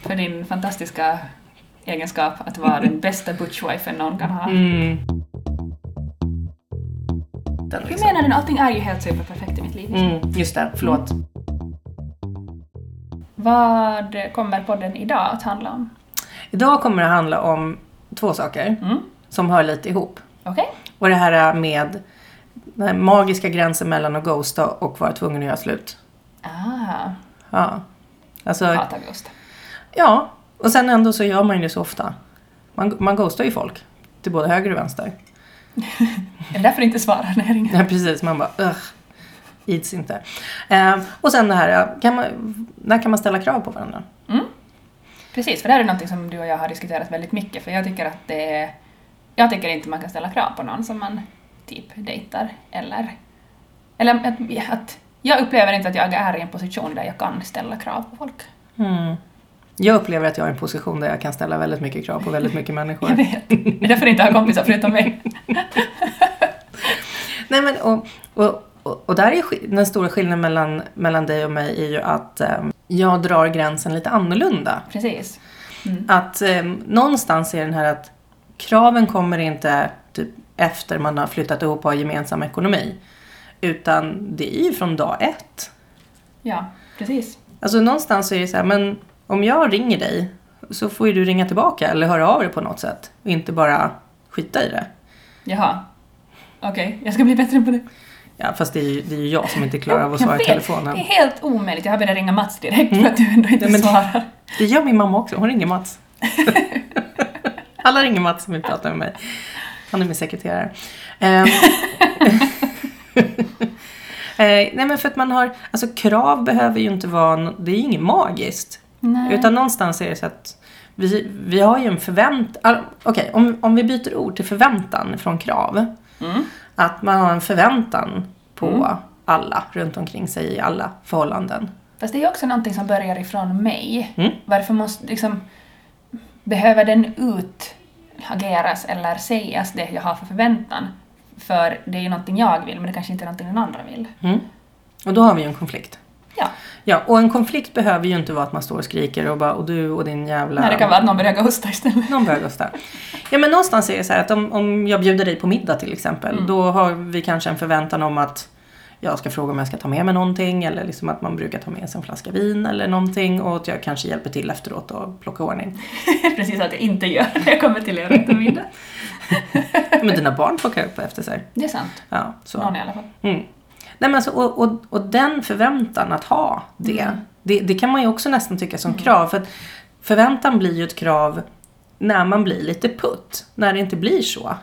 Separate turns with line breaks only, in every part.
för din fantastiska egenskap att vara den bästa butchwifen någon kan ha.
Mm. Den
Hur
liksom.
menar du? Allting är ju helt superperfekt i mitt liv.
Mm, just det, förlåt.
Vad kommer podden idag att handla om?
Idag kommer det handla om två saker
Mm.
som hör lite ihop.
Okej?
Och det här är med den magiska gränsen mellan att ghosta och vara tvungen att göra slut.
Ah,
Ja. Alltså,
hatar Ghost.
Ja. Och sen ändå så gör man ju det så ofta. Man, man ghostar ju folk. Till både höger och vänster.
Är det därför inte svarar när jag ringer?
Ja, precis. Man bara ugh. Ids inte. Eh, och sen det här, kan man, när kan man ställa krav på varandra?
Mm. Precis, för det här är något som du och jag har diskuterat väldigt mycket, för jag tycker att det är... Jag tycker inte man kan ställa krav på någon som man typ dejtar, eller... Eller att, att jag upplever inte att jag är i en position där jag kan ställa krav på folk.
Mm. Jag upplever att jag är i en position där jag kan ställa väldigt mycket krav på väldigt mycket människor.
Jag vet. Det är därför jag inte har kompisar förutom mig.
Nej, men, och, och, och, och där är den stora skillnaden mellan, mellan dig och mig är ju att eh, jag drar gränsen lite annorlunda.
Precis. Mm.
Att eh, någonstans är den här att kraven kommer inte typ efter man har flyttat ihop och har gemensam ekonomi. Utan det är ju från dag ett.
Ja, precis.
Alltså någonstans så är det så här, men om jag ringer dig så får ju du ringa tillbaka eller höra av dig på något sätt. Och inte bara skita i det.
Jaha. Okej, jag ska bli bättre på det.
Ja, fast det är ju, det är ju jag som inte klarar av att svara i telefonen.
Det är helt omöjligt. Jag har börjat ringa Mats direkt för att du ändå inte
men-
svarar.
Det gör min mamma också, hon ringer Mats. Alla ringer Mats som vill prata med mig. Han är min sekreterare. Ehm. Eh, nej men för att man har, alltså krav behöver ju inte vara, det är ju inget magiskt.
Nej.
Utan någonstans är det så att vi, vi har ju en förväntan, okej om, om vi byter ord till förväntan från krav.
Mm.
Att man har en förväntan på
Mm.
alla runt omkring sig i alla förhållanden.
Fast det är också någonting som börjar ifrån mig.
Mm.
Varför måste liksom... Behöver den utageras eller sägas det jag har för förväntan? För det är ju någonting jag vill, men det kanske inte är någonting den andra vill.
Mm. Och då har vi ju en konflikt.
Ja.
Ja, och en konflikt behöver ju inte vara att man står och skriker och bara och du och din jävla...
Nej, det kan vara att någon börjar ghosta istället.
Någon börjar rösta. Ja men någonstans är det så här att om, om jag bjuder dig på middag till exempel.
Mm.
Då har vi kanske en förväntan om att jag ska fråga om jag ska ta med mig någonting. Eller liksom att man brukar ta med sig en flaska vin eller någonting. Och att jag kanske hjälper till efteråt och plockar ordning.
Precis att jag inte gör när jag kommer till er eftermiddag.
Men dina barn plockar upp efter sig.
Det är sant.
Ja, så.
Någon i alla fall.
Mm. Nej, men alltså, och, och, och den förväntan att ha det,
Mm.
det, det kan man ju också nästan tycka som krav. För förväntan blir ju ett krav när man blir lite putt, när det inte blir så.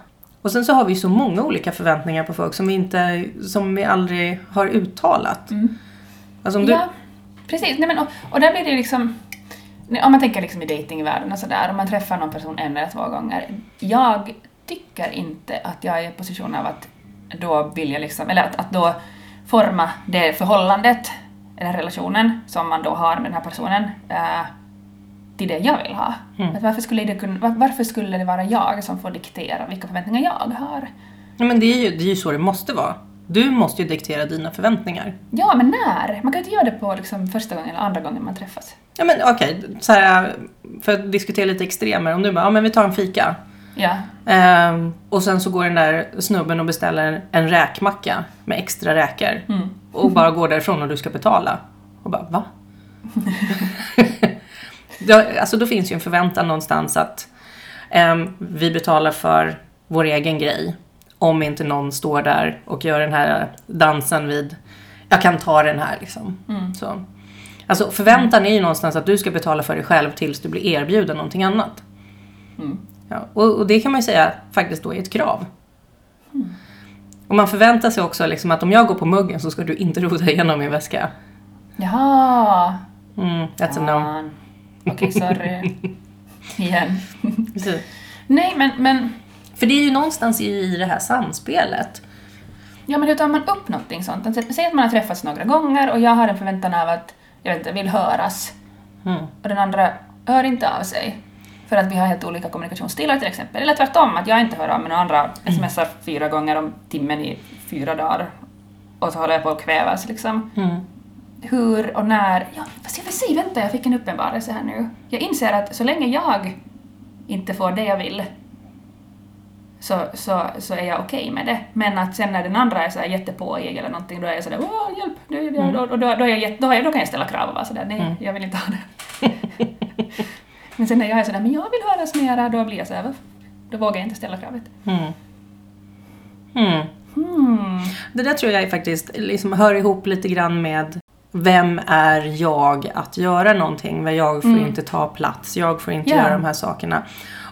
Och sen så har vi så många olika förväntningar på folk som vi, inte, som vi aldrig har uttalat.
Mm.
Alltså du,
Ja, precis. Nej, men, och, och där blir det ju liksom... Om man tänker liksom i datingvärlden och sådär, om man träffar någon person en eller två gånger. Jag tycker inte att jag är i position av att då vilja liksom, eller att, att då forma det förhållandet, eller relationen, som man då har med den här personen, eh, till det jag vill ha.
Mm.
Att varför, skulle det kunna, var- varför skulle det vara jag som får diktera vilka förväntningar jag har?
ja, men det, är ju, det är ju så det måste vara. Du måste ju diktera dina förväntningar.
Ja, men när? Man kan ju inte göra det på liksom första gången eller andra gången man träffas.
Ja men okej, så här, för att diskutera lite extremer. Om du bara, ja men vi tar en fika.
Ja,
Ehm, och sen så går den där snubben och beställer en räkmacka med extra räkor.
Mm.
Och bara går därifrån och du ska betala. Och bara, va? ja, alltså då finns ju en förväntan någonstans att ehm, vi betalar för vår egen grej. Om inte någon står där och gör den här dansen vid, jag kan ta den här liksom.
Mm.
Så. Alltså förväntan är ju någonstans att du ska betala för dig själv tills du blir erbjuden någonting annat.
Mm.
Ja, och, och det kan man ju säga faktiskt då är ett krav. Och man förväntar sig också liksom att om jag går på muggen så ska du inte rota igenom min väska.
Jaha.
Mm, that's a no.
Fan. Okej, sorry. Igen. Nej, men, men...
För det är ju någonstans i i det här samspelet.
Ja, men hur tar man upp någonting sånt? Alltså, Säg att man har träffats några gånger och jag har en förväntan av att, jag vet inte, vill höras.
Mm.
Och den andra hör inte av sig. För att vi har helt olika kommunikationsstilar till exempel. Eller tvärtom, att jag inte hör av mig och andra smsar fyra gånger om timmen i fyra dagar. Och så håller jag på att kvävas liksom.
Mm.
Hur och när... Ja, fast jag se, vänta, jag fick en uppenbarelse här nu. Jag inser att så länge jag inte får det jag vill så, så, så är jag okej med det. Men att sen när den andra är så här jättepåig eller någonting, då är jag sådär åh hjälp,
Mm.
och då, då, är jag, då, då kan jag ställa krav och vara sådär nej,
Mm.
jag vill inte ha det. men sen när jag är sådär men jag vill höras mera, då blir jag sådär, då vågar jag inte ställa kravet.
Mm. Mm.
Hmm.
Det där tror jag faktiskt liksom hör ihop lite grann med vem är jag att göra någonting? Jag får
Mm.
inte ta plats, jag får inte
Ja.
göra de här sakerna.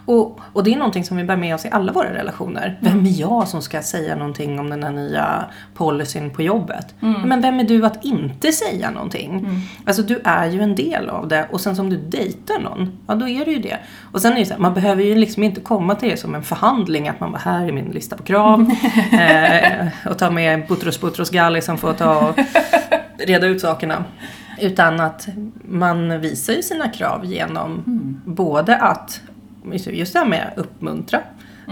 Och, och det är någonting som vi bär med oss i alla våra relationer. Vem är jag som ska säga någonting om den här nya policyn på jobbet? Men vem är du att inte säga någonting? Alltså du är ju en del av det och sen som du dejtar någon, ja då är du ju det. Och sen är det så här, man behöver ju liksom inte komma till det som en förhandling att man bara här är min lista på krav. eh, och ta med Butros Butros Ghali som får ta och reda ut sakerna. Utan att man visar ju sina krav genom både att, just det här med att uppmuntra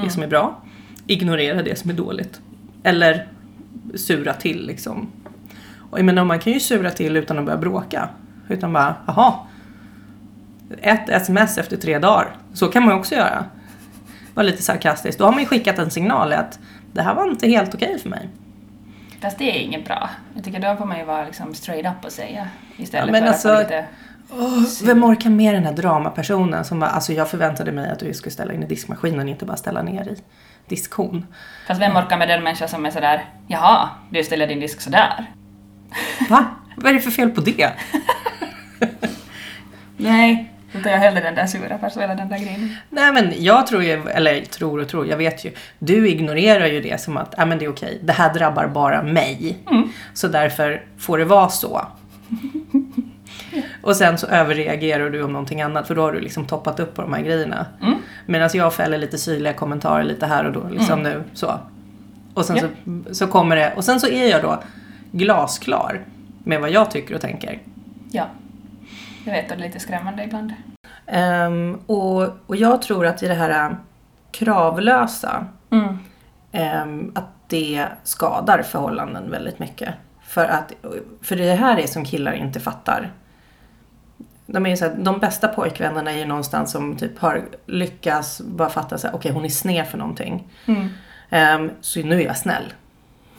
det som är bra, ignorera det som är dåligt. Eller sura till liksom. Och jag menar man kan ju sura till utan att börja bråka. Utan bara, jaha. Ett sms efter tre dagar. Så kan man ju också göra. Var lite sarkastiskt. Då har man ju skickat en signal att det här var inte helt okej för mig.
Fast det är inget bra. Jag tycker då får man ju vara liksom straight up och säga istället
Ja,
för
alltså-
att vara lite...
Vem orkar med den här dramapersonen som bara, alltså jag förväntade mig att du skulle ställa in i diskmaskinen, inte bara ställa ner i diskhon.
Fast vem orkar med den människa som är sådär ”Jaha, du ställer din disk sådär”?
Va? Vad är det för fel på det?
Nej, då tar jag hellre den där sura personen, den där grejen.
Nej men jag tror ju, eller tror och tror, jag vet ju. Du ignorerar ju det som att, ja men det är okej, det här drabbar bara mig.
Mm.
Så därför får det vara så. Och sen så överreagerar du om någonting annat för då har du liksom toppat upp på de här grejerna.
Mm.
Medan jag fäller lite syrliga kommentarer lite här och då liksom nu så. Och sen
Ja.
så, så kommer det, och sen så är jag då glasklar med vad jag tycker och tänker.
Ja. Jag vet att det är lite skrämmande ibland.
Ehm, och, och jag tror att i det här kravlösa,
Mm.
ehm, att det skadar förhållanden väldigt mycket. För, att, för det här är som killar inte fattar. De, är ju så här, de bästa pojkvännerna är ju någonstans som typ har lyckats bara fatta så här, okej hon är sned för någonting.
Mm.
Ehm, så nu är jag snäll.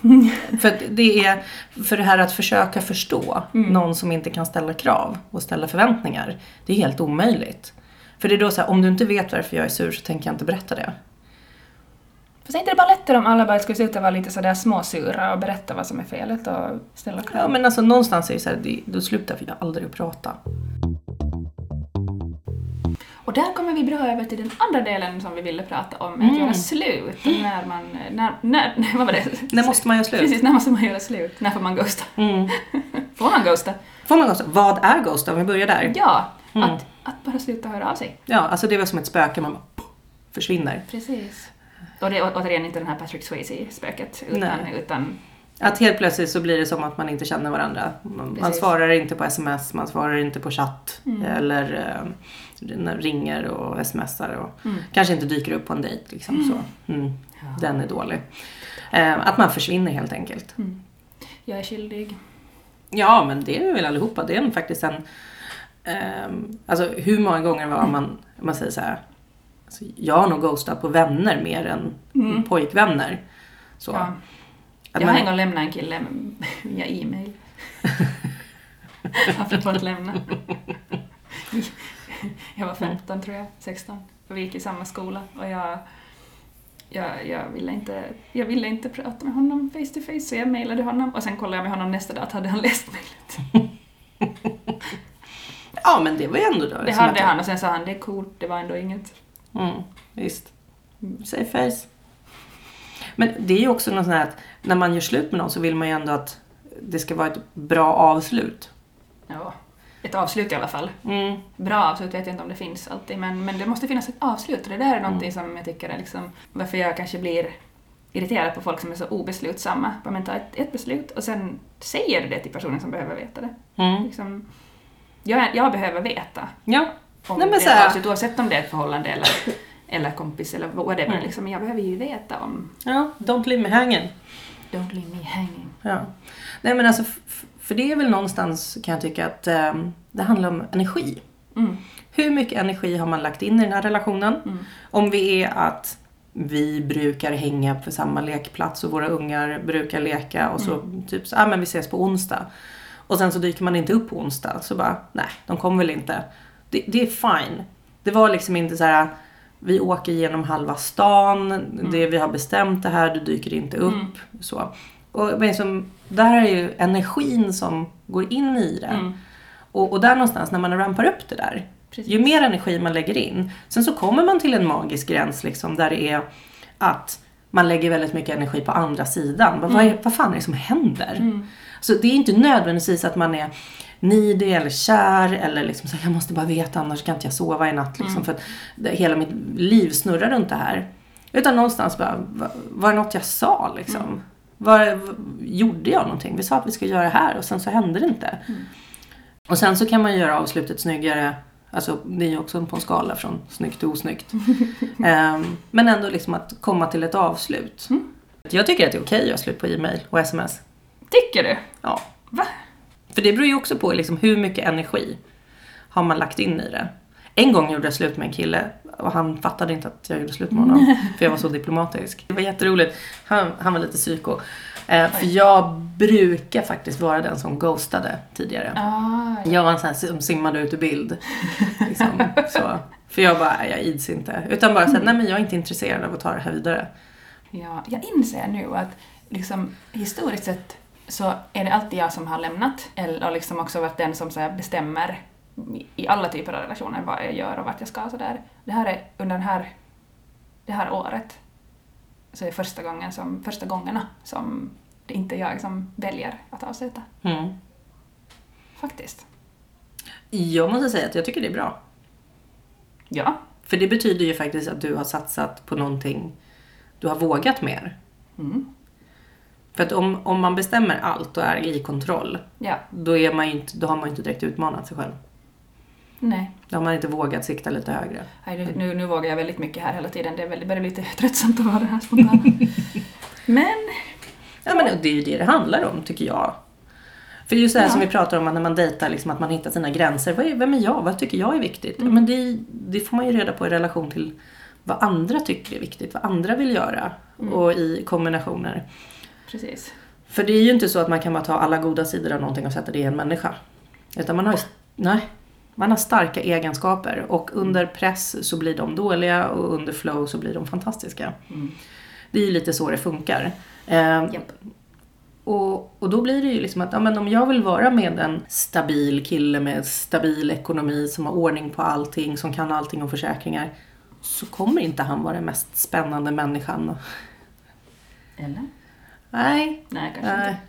för det är, för det här att försöka förstå någon som inte kan ställa krav och ställa förväntningar. Det är helt omöjligt. För det är då så här, om du inte vet varför jag är sur så tänker jag inte berätta det.
Fast är inte det bara lättare om alla bara skulle sluta vara lite sådär småsura och berätta vad som är felet och ställa krav?
Ja men alltså någonstans är det så här, det, då slutar vi aldrig att prata.
Och där kommer vi bra över till den andra delen som vi ville prata om,
Mm.
att göra slut. När man... När, när, vad var det?
När måste man göra slut?
Precis, när måste man göra slut? När får man ghosta?
Mm.
Får man ghosta?
Får man ghosta? Vad är ghost om vi börjar där?
Ja,
Mm.
att, att bara sluta höra av sig.
Ja, alltså det är väl som ett spöke, man bara försvinner.
Precis. Och det är återigen inte den här Patrick Swayze-spöket, utan,
Nej.
utan
Att helt plötsligt så blir det som att man inte känner varandra. Man, man svarar inte på sms, man svarar inte på chatt.
Mm.
Eller eh, ringer och smsar och
Mm.
kanske inte dyker upp på en dejt. Liksom, så. Mm. Den är dålig. Eh, att man försvinner helt enkelt.
jag är skyldig.
Ja, men det är väl allihopa. Det är faktiskt en... ehm, alltså hur många gånger var man, man säger så här. Alltså, jag har nog ghostat på vänner mer än
Mm.
pojkvänner. Så.
Ja.
Att
Jag
man-
har en gång lämnat en kille via e-mail. Varför på att lämna? Jag var 15 tror jag, 16. Och vi gick i samma skola och jag, jag, jag, ville inte, jag ville inte prata med honom face to face så jag mejlade honom och sen kollade jag med honom nästa dag att hade han läst mejlet.
Ja, men det var ju ändå då.
Det hade han och sen sa han det är coolt, det var ändå inget.
Mm, visst. Say face. Men det är ju också något sånt här att när man gör slut med någon så vill man ju ändå att det ska vara ett bra avslut.
Ja, ett avslut i alla fall.
Mm.
Bra avslut vet jag inte om det finns alltid, men, men det måste finnas ett avslut. Och det där är någonting som jag tycker är liksom, varför jag kanske blir irriterad på folk som är så obeslutsamma. Bara, men ta ett, ett beslut och sen säger du det till personen som behöver veta det.
Mm.
Liksom, jag, jag behöver veta
Ja.
om
Nej, men så
är
här-
avslut, oavsett om det är ett förhållande eller, eller kompis eller whatever.
Mm.
Liksom, jag behöver ju veta om
ja, don't leave me hanging.
Don't leave me hanging.
Ja. Nej men alltså För det är väl någonstans kan jag tycka att eh, det handlar om energi.
Mm.
Hur mycket energi har man lagt in i den här relationen?
Mm.
Om vi är att vi brukar hänga på samma lekplats och våra ungar brukar leka och så typ så, ah, men vi ses på onsdag. Och sen så dyker man inte upp på onsdag. Så bara, nej, de kommer väl inte. Det, det är fine. Det var liksom inte så här, vi åker genom halva stan, det vi har bestämt det här, du dyker inte upp. Så. Och men som, där är ju energin som går in i det.
Mm.
Och, och där någonstans när man rampar upp det där,
Precis.
ju mer energi man lägger in, sen så kommer man till en magisk gräns liksom där det är att man lägger väldigt mycket energi på andra sidan. Vad, vad, är, vad fan är det som händer? Så det är inte nödvändigtvis att man är nidig eller kär eller liksom så här, jag måste bara veta annars kan inte jag sova i natt liksom för att det, hela mitt liv snurrar runt det här. Utan någonstans bara, va- var det något jag sa liksom? Var, v- gjorde jag någonting? Vi sa att vi ska göra det här och sen så hände det inte. Och sen så kan man göra avslutet snyggare. Alltså det är ju också på en skala från snyggt till osnyggt. Ehm, men ändå liksom att komma till ett avslut. Jag tycker att det är okej att göra slut på e-mail och sms.
Tycker du?
Ja.
Va?
För det beror ju också på liksom hur mycket energi har man lagt in i det. En gång gjorde jag slut med en kille och han fattade inte att jag gjorde slut med honom. för jag var så diplomatisk. Det var jätteroligt. Han, han var lite psyko. Eh, för jag brukar faktiskt vara den som ghostade tidigare.
Ah,
Jag var en sån här som simmade ut ur bild. Liksom, så. För jag bara, jag ids inte. Utan bara såhär, nej men jag är inte intresserad av att ta det här vidare.
Ja, jag inser nu att liksom, historiskt sett så är det alltid jag som har lämnat eller, och liksom också varit den som så bestämmer i- alla typer av relationer vad jag gör och vart jag ska. och Så där. Det här är under den här, det här året så är det första, gången som, första gångerna som det inte är jag som väljer att avsluta.
Mm.
Faktiskt.
Jag måste säga att jag tycker det är bra.
Ja.
För det betyder ju faktiskt att du har satsat på någonting, du har vågat mer.
Mm.
För att om, om man bestämmer allt och är i kontroll,
Ja.
då, är man inte, då har man ju inte direkt utmanat sig själv.
Nej.
Då har man inte vågat sikta lite högre.
Nej, nu, nu, vågar jag väldigt mycket här hela tiden. Det är väldigt, börjar bli lite tröttsamt att vara här spontana. Men,
Ja men det är ju det det handlar om tycker jag. För just det här
Ja.
som vi pratar om att när man dejtar, liksom, att man hittar sina gränser. Vad är, vem är jag? Vad tycker jag är viktigt?
Mm.
Ja, Men det, det får man ju reda på i relation till vad andra tycker är viktigt, vad andra vill göra.
Mm.
Och i kombinationer.
Precis.
För det är ju inte så att man kan bara ta alla goda sidor av någonting och sätta det i en människa. Utan man har nej, man har starka egenskaper och under press så blir de dåliga och under flow så blir de fantastiska.
Mm.
Det är ju lite så det funkar. Eh,
Japp.
och, och då blir det ju liksom att ja, men om jag vill vara med en stabil kille med stabil ekonomi som har ordning på allting, som kan allting om försäkringar. Så kommer inte han vara den mest spännande människan.
Eller?
Nej,
Nej, kanske
nej,
inte.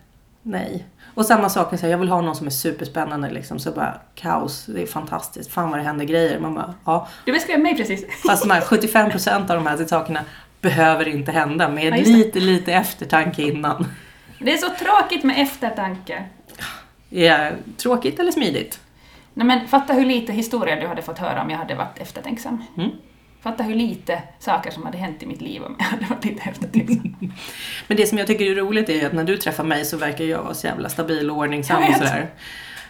nej. Och samma sak, så här, jag vill ha någon som är superspännande liksom. Så bara kaos, det är fantastiskt. Fan vad det händer grejer. Man bara, ja.
Du beskrev mig precis.
Fast de här 75% av de här sakerna behöver inte hända med
Ja,
lite, lite eftertanke innan.
Det är så tråkigt med eftertanke.
Är tråkigt eller smidigt?
Nej men fatta hur lite historia du hade fått höra om jag hade varit eftertänksam.
Mm.
Fatta hur lite saker som hade hänt i mitt liv om jag hade varit lite eftertänksam.
Men det som jag tycker är roligt är ju att när du träffar mig så verkar jag vara så jävla stabil och ordningsam och sådär.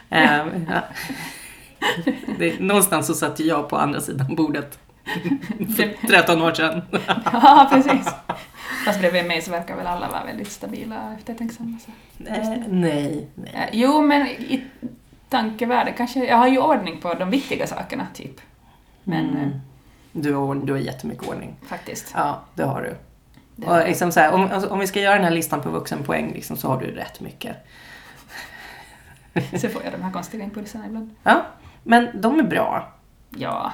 Ja. det, någonstans så satt jag på andra sidan bordet för 13 år sedan.
ja, precis. Fast bredvid mig så verkar väl alla vara väldigt stabila och eftertänksamma. Så.
Nej, nej, nej.
Eh, Jo, men i tankevärlden kanske... Jag har ju ordning på de viktiga sakerna, typ. Men
Mm. Du, har, du har jättemycket ordning.
faktiskt.
Ja, det har du.
Det
Och liksom här, om, alltså, om vi ska göra den här listan på vuxenpoäng liksom, så har du rätt mycket.
Så får jag de här konstiga impulserna ibland.
Ja, men de är bra.
Ja.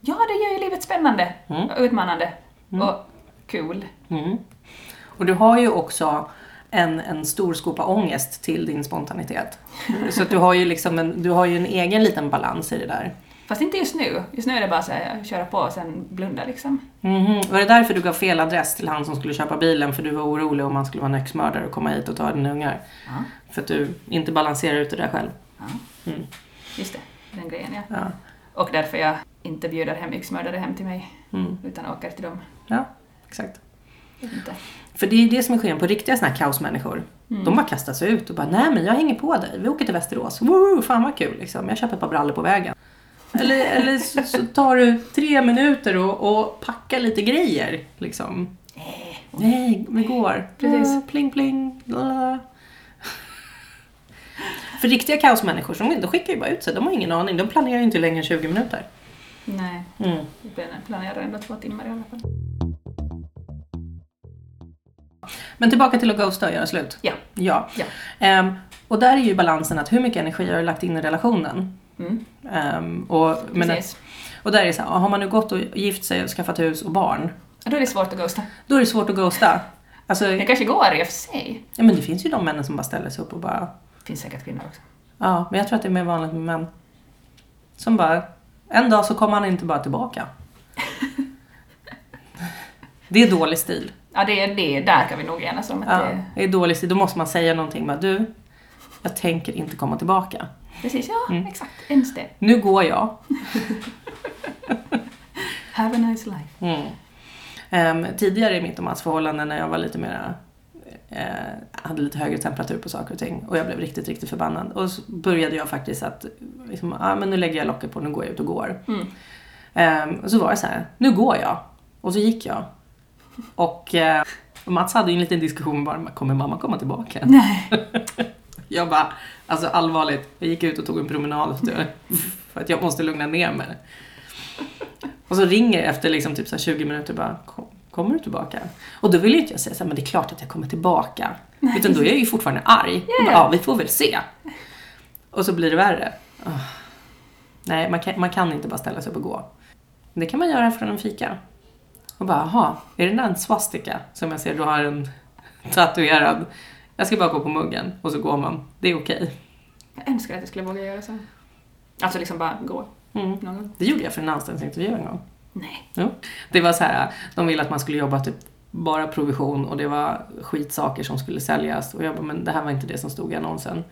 Ja, det gör ju livet spännande
Mm.
och utmanande och kul.
Mm. Och du har ju också en, en stor skopa ångest till din spontanitet. Så du har ju liksom en, du har ju en egen liten balans i det där.
Fast inte just nu. Just nu är det bara så här, köra på och sen blunda liksom.
Mhm. Var det därför du gav fel adress till han som skulle köpa bilen för du var orolig om han skulle vara en yxmördare och komma hit och ta dina ungar?
Ja.
För att du inte balanserar ut det där själv.
ja.
Mm.
Just det, den grejen ja.
Ja.
Och därför jag inte bjuder hem yxmördare hem till mig,
Mm.
utan åker till dem.
ja, exakt.
Inte.
För det är det som är skillnaden på riktiga såna här kaosmänniskor. De bara kastar sig ut och bara, nej men jag hänger på dig. Vi åker till Västerås. Woo, fan vad kul liksom. Jag köper ett par brallor på vägen. Eller, eller så, så tar du tre minuter och, och packar lite grejer. Liksom. Nej, vi går.
Precis.
Ah, Pling pling. la. För riktiga kaosmänniskor, de, de skickar ju bara ut sig. De har ingen aning. De planerar ju inte längre än 20 minuter.
Nej,
Mm.
planerar ändå två timmar i alla fall.
Men tillbaka till att ghosta och göra slut.
Ja.
Ja.
Ja.
Ehm, och där är ju balansen att hur mycket energi har du lagt in i relationen?
Mm.
Ehm, och, men,
Precis.
och där är det så här, har man nu gått och gift sig och skaffat hus och barn,
Och Då är det svårt att ghosta.
då är det svårt att ghosta. Alltså,
Det kanske går i och för sig.
ja, men det finns ju de männen som bara ställer sig upp och bara,
Det finns säkert kvinnor också.
ja, men jag tror att det är mer vanligt med män. Som bara, en dag så kommer han inte bara tillbaka. Det är dålig stil.
Ja, det är det. Där kan vi nog enas om att
Ja,
det...
det är dålig stil. Då måste man säga någonting med du, jag tänker inte komma tillbaka.
Precis, ja,
Mm.
exakt. Ens det.
Nu går jag.
Have a nice life.
Mm. Ehm, tidigare i mitt och Mats förhållande när jag var lite mera eh, hade lite högre temperatur på saker och ting och jag blev riktigt, riktigt förbannad. Och så började jag faktiskt att, liksom, ah, men nu lägger jag locket på, nu går jag ut och går.
Mm.
Ehm, och så var det så här, nu går jag. Och så gick jag. Och och Mats hade ju en liten diskussion bara, kommer mamma komma tillbaka?
Nej.
Jag bara, alltså allvarligt, jag gick ut och tog en promenad efter, för att jag måste lugna ner mig. Och så ringer det efter liksom typ så här 20 minuter bara, "Kom- kommer du tillbaka? Och då vill ju inte jag säga så här, men det är klart att jag kommer tillbaka. Utan då är jag ju fortfarande arg. Och bara, ja, vi får väl se. Och så blir det värre. Åh. Nej, man kan, man kan inte bara ställa sig upp och gå. Det kan man göra från en fika. Och bara, jaha, är det där en swastika som jag ser du har en tatuerad? Jag ska bara gå på muggen och så går man. Det är okej.
Jag önskar att jag skulle våga göra så. Alltså liksom bara gå
Mm.
någon gång.
Det gjorde jag för en anställningsintervju en gång.
Nej.
Jo. Det var så här, de ville att man skulle jobba typ bara provision och det var skitsaker som skulle säljas. Och jag bara, men det här var inte det som stod i annonsen.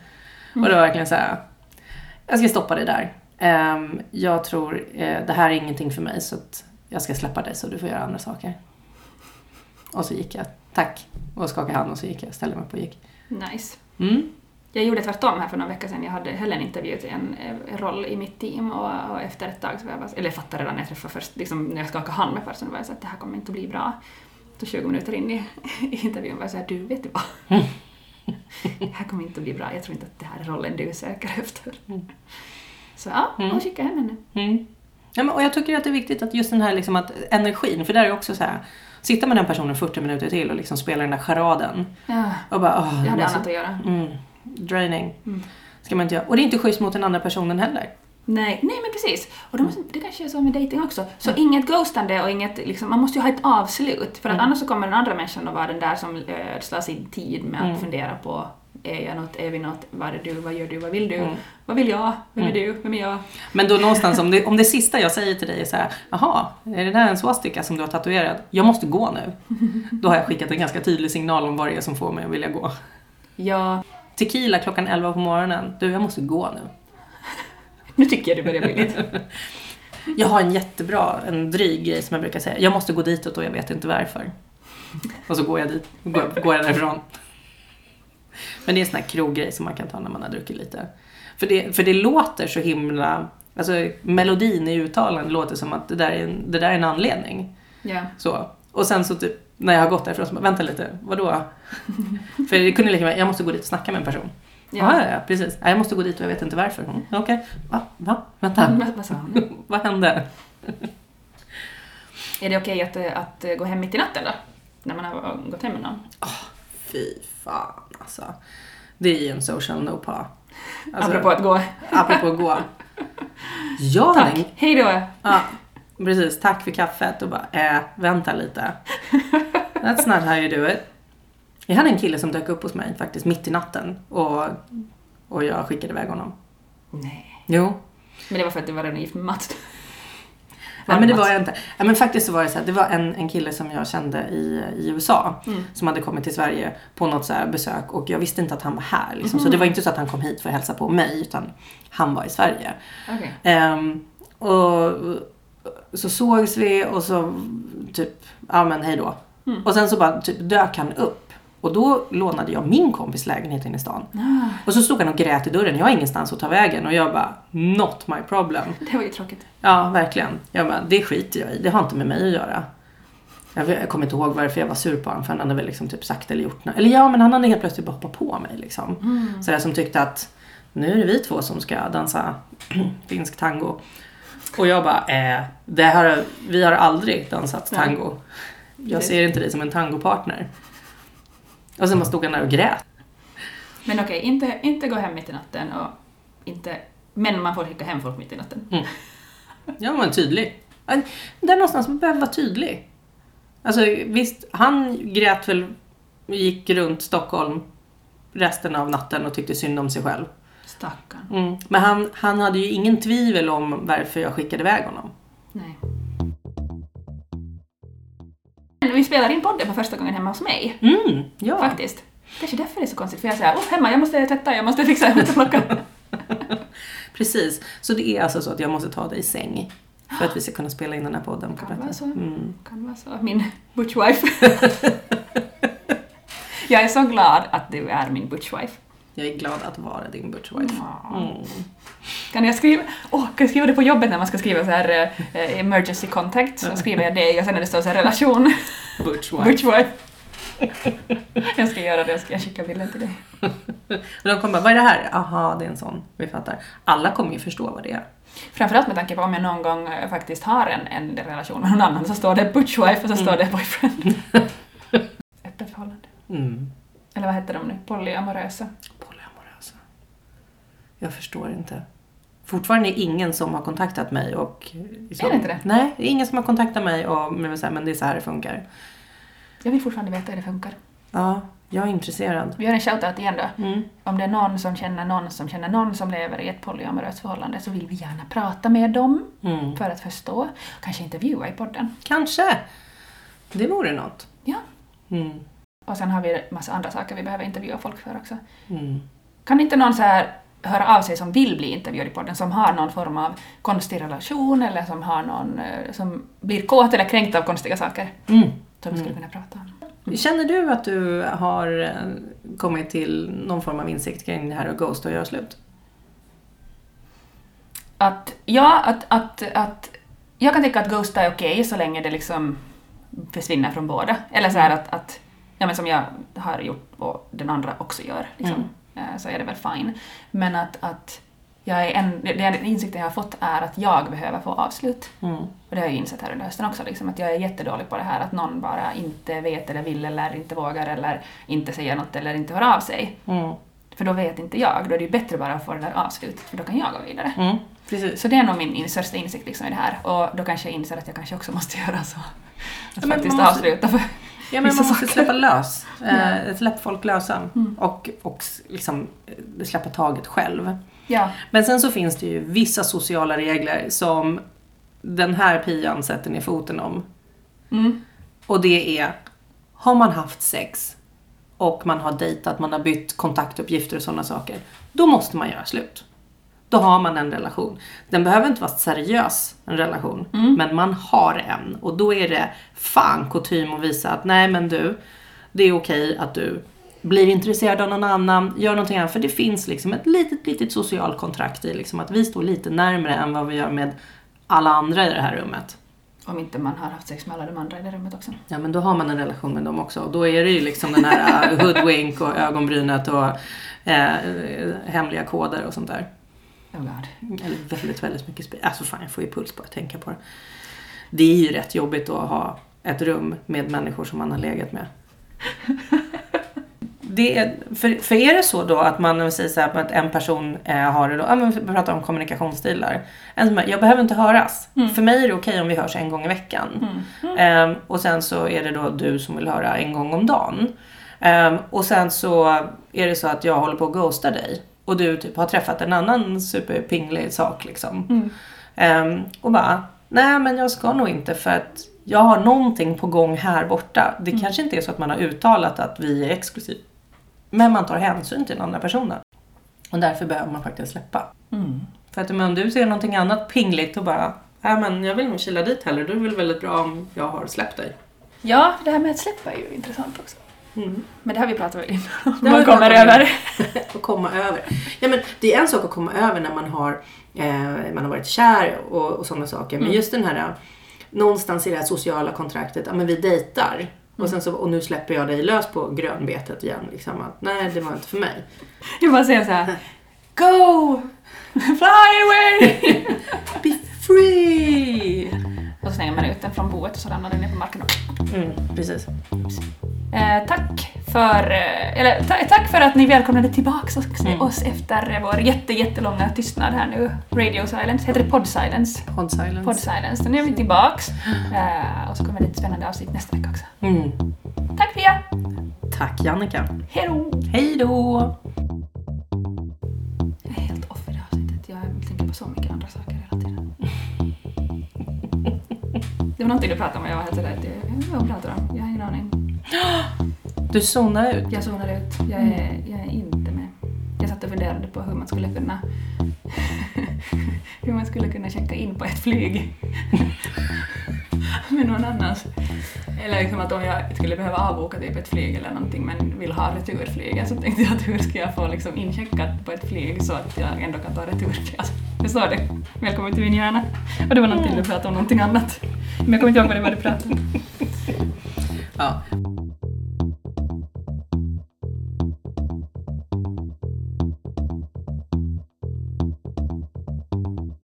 Och det var verkligen så här, jag ska stoppa det där. Ehm, jag tror, eh, det här är ingenting för mig så att jag ska släppa dig så du får göra andra saker. Och så gick jag, tack, och skakade hand och så gick jag, ställde mig upp och gick.
Nice.
Mm.
Jag gjorde tvärtom här för några veckor sedan. Jag hade heller en intervju till en eh, roll i mitt team och, och efter ett tag så var jag bara, eller jag fattade redan när jag träffade först, liksom när jag skakade hand med personen var jag så att det här kommer inte att bli bra. Så 20 minuter in i, i intervjun var jag så här, du vet du vad? det här kommer inte att bli bra, jag tror inte att det här är rollen du söker efter. Så ja,
Mm.
och skickade hem henne.
Mm. Ja, men, och jag tycker att det är viktigt att just den här liksom, att energin, för där är också så här, sitta med den personen 40 minuter till och liksom spela den där charaden.
Ja,
Och bara, åh,
jag hade annat att göra.
Mm, draining.
Mm.
Ska man inte göra. Och det är inte schysst mot den andra personen heller.
Nej, nej men precis. Och då måste, det kanske är så med dating också. Så inget ghostande och inget, liksom, man måste ju ha ett avslut. För att
Mm.
annars så kommer den andra människan att vara den där som ödslar sin tid med att
Mm.
fundera på är jag något, är vi något, vad är du, vad gör du, vad vill du,
Mm.
vad vill jag, vem är
Mm.
du, vem är jag?
Men då någonstans, om det, om det sista jag säger till dig är så här, jaha, är det där en swastika som du har tatuerat? Jag måste gå nu. Då har jag skickat en ganska tydlig signal om vad det är som får mig att vilja gå.
Ja,
Tequila klockan 11 på morgonen. Du, jag måste gå nu.
nu tycker jag det börjar bli lite...
Jag har en jättebra, en dryg grej som jag brukar säga. Jag måste gå ditåt och jag vet inte varför. Och så går jag dit, går, går jag därifrån. Men det är en sån här kroggrej som man kan ta när man har druckit lite. För det, för det låter så himla, alltså melodin i uttalandet låter som att det där är en, det där är en anledning.
Ja.
Så. Och sen så typ, när jag har gått därifrån så bara, vänta lite, vadå? för det kunde lika väl, jag måste gå dit och snacka med en person. Ja, ja, ja precis. Ja, jag måste gå dit och jag vet inte varför. Mm, Okej, va? Va? Vänta.
Vad, sa han?
Vad hände?
Är det okej att, eh, att eh, gå hem mitt i natten då? När man har gått hem med någon?
Fy fan alltså. Det är ju en social no pa. Alltså,
Apropå att gå.
apropå att gå. Jag
Tack, hej då!
ja, precis. Tack för kaffet och bara, äh, vänta lite. That's not how you do it. Jag hade en kille som dök upp hos mig faktiskt mitt i natten och, och jag skickade iväg honom.
Nej.
Jo,
Men det var för att du var redan gift med Mats.
Nej men det var jag inte. Nej, men faktiskt så var det så här, det var en, en kille som jag kände i, i USA
Mm.
som hade kommit till Sverige på något så besök och jag visste inte att han var här. Liksom. Så det var inte så att han kom hit för att hälsa på mig utan han var i Sverige.
Okej.
Ehm, och så sågs vi och så typ, ja men hej då.
Mm.
Och sen så bara typ dök han upp Och då lånade jag min kompis lägenhet inne i stan.
Ah,
Och så stod han och grät i dörren. Jag har ingenstans att ta vägen. Och jag bara, not my problem.
det var ju tråkigt.
Ja, verkligen. Jag bara, det skiter jag i. Det har inte med mig att göra. Jag, kommer inte ihåg varför jag var sur på honom. För han hade väl liksom typ sagt eller gjort något. Eller ja, men han hade helt plötsligt bara hoppat på mig liksom. Så jag som tyckte att nu är det vi två som ska dansa finsk tango. Och jag bara, eh, det här, vi har aldrig dansat
Nej.
tango. Jag ser inte dig som en tangopartner. Och sen bara stod han där och grät.
Men okej, inte, inte gå hem mitt i natten och inte... Men man får skicka hem folk mitt i natten.
Ja, men tydlig. Ja, Där någonstans man behöver vara tydlig. Alltså visst, han grät väl, gick runt Stockholm resten av natten och tyckte synd om sig själv.
Stackarn.
Mm. Men han, han hade ju ingen tvivel om varför jag skickade iväg honom.
Nej. Spelar in podden för första gången hemma hos mig.
Mm, ja.
Faktiskt. Kanske därför det är så konstigt, för jag säger oh, hemma, jag måste tvätta, jag måste fixa, jag måste plocka.
Precis. Så det är alltså så att jag måste ta dig i säng. För att vi ska kunna spela in den här podden. på
Kan vara så.
Mm.
Kan vara så. Min butchwife. jag är så glad att du är min butchwife.
Jag är glad att vara din butchwife.
Ja.
Mm.
Kan jag skriva, åh, kan jag skriva det på jobbet när man ska skriva så här eh, emergency contact? Så skriver jag det och sen när det står så här relation,
Butchwife.
butchwife. jag ska göra det, jag ska skicka bilden till dig.
Och de kommer bara, vad är det här? Aha, det är en sån. Vi fattar. Alla kommer ju förstå vad det är.
Framförallt med tanke på om jag någon gång eh, faktiskt har en, en relation med någon annan så står det butchwife och så står det boyfriend. Öppet förhållande.
Mm.
Eller vad heter de nu? Polyamorösa.
Jag förstår inte. Fortfarande är ingen som har kontaktat mig och... Liksom,
Är det inte det?
Nej, det är ingen som har kontaktat mig och men, så här, men det är så här det funkar.
Jag vill fortfarande veta hur det funkar.
Ja, jag är intresserad.
Vi gör en shoutout igen då.
Mm.
Om det är någon som känner någon som känner någon som lever i ett polyamoröst förhållande så vill vi gärna prata med dem
Mm.
för att förstå. Kanske intervjua i podden.
Kanske. Det vore något.
Ja.
Mm.
Och sen har vi massa andra saker vi behöver intervjua folk för också.
Mm.
Kan inte någon så här höra av sig som vill bli intervjuad i podden, som har någon form av konstig relation eller som har någon eh, som blir kåt eller kränkt av konstiga saker
Mm.
som vi skulle kunna prata om?
Känner du att du har eh, kommit till någon form av insikt kring det här och ghost och göra slut?
Att, ja, att, att, att jag kan tycka att ghosta är okej så länge det liksom försvinner från båda. Eller så här att, att ja, men som jag har gjort och den andra också gör, liksom, eh, så är det väl fine. Men att, att jag är en, den insikten jag har fått är att jag behöver få avslut.
Mm.
Och det har jag insett här under hösten också, liksom, att jag är jättedålig på det här att någon bara inte vet eller vill eller inte vågar eller inte säger något eller inte hör av sig.
Mm.
För då vet inte jag, då är det ju bättre bara att få det där avslutet, för då kan jag gå vidare.
Mm. Precis.
Så det är nog min in, största insikt liksom i det här. Och då kanske jag inser att jag kanske också måste göra så. Att
Ja,
faktiskt
måste-
avsluta. För,
Ja, men man måste släppa lös. Eh, släpp folk lösa.
Mm.
Och, och liksom eh, släppa taget själv.
ja.
Men sen så finns det ju vissa sociala regler som den här pian sätter ner foten om.
Mm.
Och det är, har man haft sex och man har dejtat, man har bytt kontaktuppgifter och sådana saker. Då måste man göra slut. Då har man en relation. Den behöver inte vara seriös, en relation.
Mm.
Men man har en. Och då är det fan kutym att visa att nej men du, det är okej att du blir intresserad av någon annan, gör någonting annat. För det finns liksom ett litet, litet socialt kontrakt i liksom att vi står lite närmare än vad vi gör med alla andra i det här rummet.
Om inte man har haft sex med alla de andra i det rummet också.
Ja men då har man en relation med dem också. Och då är det ju liksom den här uh, hoodwink och ögonbrynet och eh, hemliga koder och sånt där.
Oh God.
Eller väldigt, väldigt mycket spel. Alltså fan jag får ju puls bara att tänka på det. Det är ju rätt jobbigt att ha ett rum med människor som man har legat med. Det är, för, för är det så då att man säger så här, att en person eh, har det då, ja, men vi pratar om kommunikationsstilar. En som är, jag behöver inte höras. För mig är det okej om vi hörs en gång i veckan.
Mm.
Ehm, och sen så är det då du som vill höra en gång om dagen. Ehm, och sen så är det så att jag håller på att ghosta dig. Och du typ har träffat en annan superpinglig sak liksom.
Mm.
Ehm, och bara, nej men jag ska nog inte för att jag har någonting på gång här borta. Det kanske inte är så att man har uttalat att vi är exklusiva. Men man tar hänsyn till den andra personen. Och därför behöver man faktiskt släppa.
Mm.
För att men om du ser någonting annat pingligt och bara, nej men jag vill nog kila dit hellre. Då är väl väldigt bra om jag har släppt dig.
Ja, det här med att släppa är ju intressant också.
Mm.
Men det har vi pratat om innan.
Har
Man kommer
om
över.
att komma över. Ja, men det är en sak att komma över när man har, eh, man har varit kär och, och sådana saker. Men
Mm.
just den här, eh, någonstans i det här sociala kontraktet, ja men vi dejtar. Och, sen så, och nu släpper jag dig lös på grönbetet igen. Liksom, att, nej, det var inte för mig.
Jag bara säger så här. Go! Fly away!
Be free!
Och så slänger man ut den från boet och så ramlar den ner på marken.
Mm, precis.
Eh, tack, för, eh, eller, ta, tack för att ni välkomnade tillbaks oss,
Mm.
oss efter vår jätte, jättelånga tystnad här nu. Radio Silence, heter det Pod Silence?
Pod silence.
Pod Silence. Nu är vi tillbaks. Eh, och så kommer det ett spännande avsnitt nästa vecka också.
Mm.
Tack Pia!
Tack Jannica.
Hejdå!
Hej då!
Jag är helt off i det här avsnittet. Jag tänker på så mycket andra saker Det var någonting du pratade om och jag var helt sådär, det- vad pratar om? Jag har ingen aning.
Du zonar ut.
Jag zonar ut. Jag är, jag är inte med. Jag satt och funderade på hur man skulle kunna hur man skulle kunna checka in på ett flyg med någon annans. Eller liksom att om jag skulle behöva avboka typ ett flyg eller någonting men vill ha returflyget så tänkte jag att hur ska jag få liksom incheckat på ett flyg så att jag ändå kan ta returflyget. Förstår du? Välkommen till min hjärna. Och det var någonting du pratade om, någonting annat. Men jag kommer inte ihåg vad det var du pratade om.
Ja.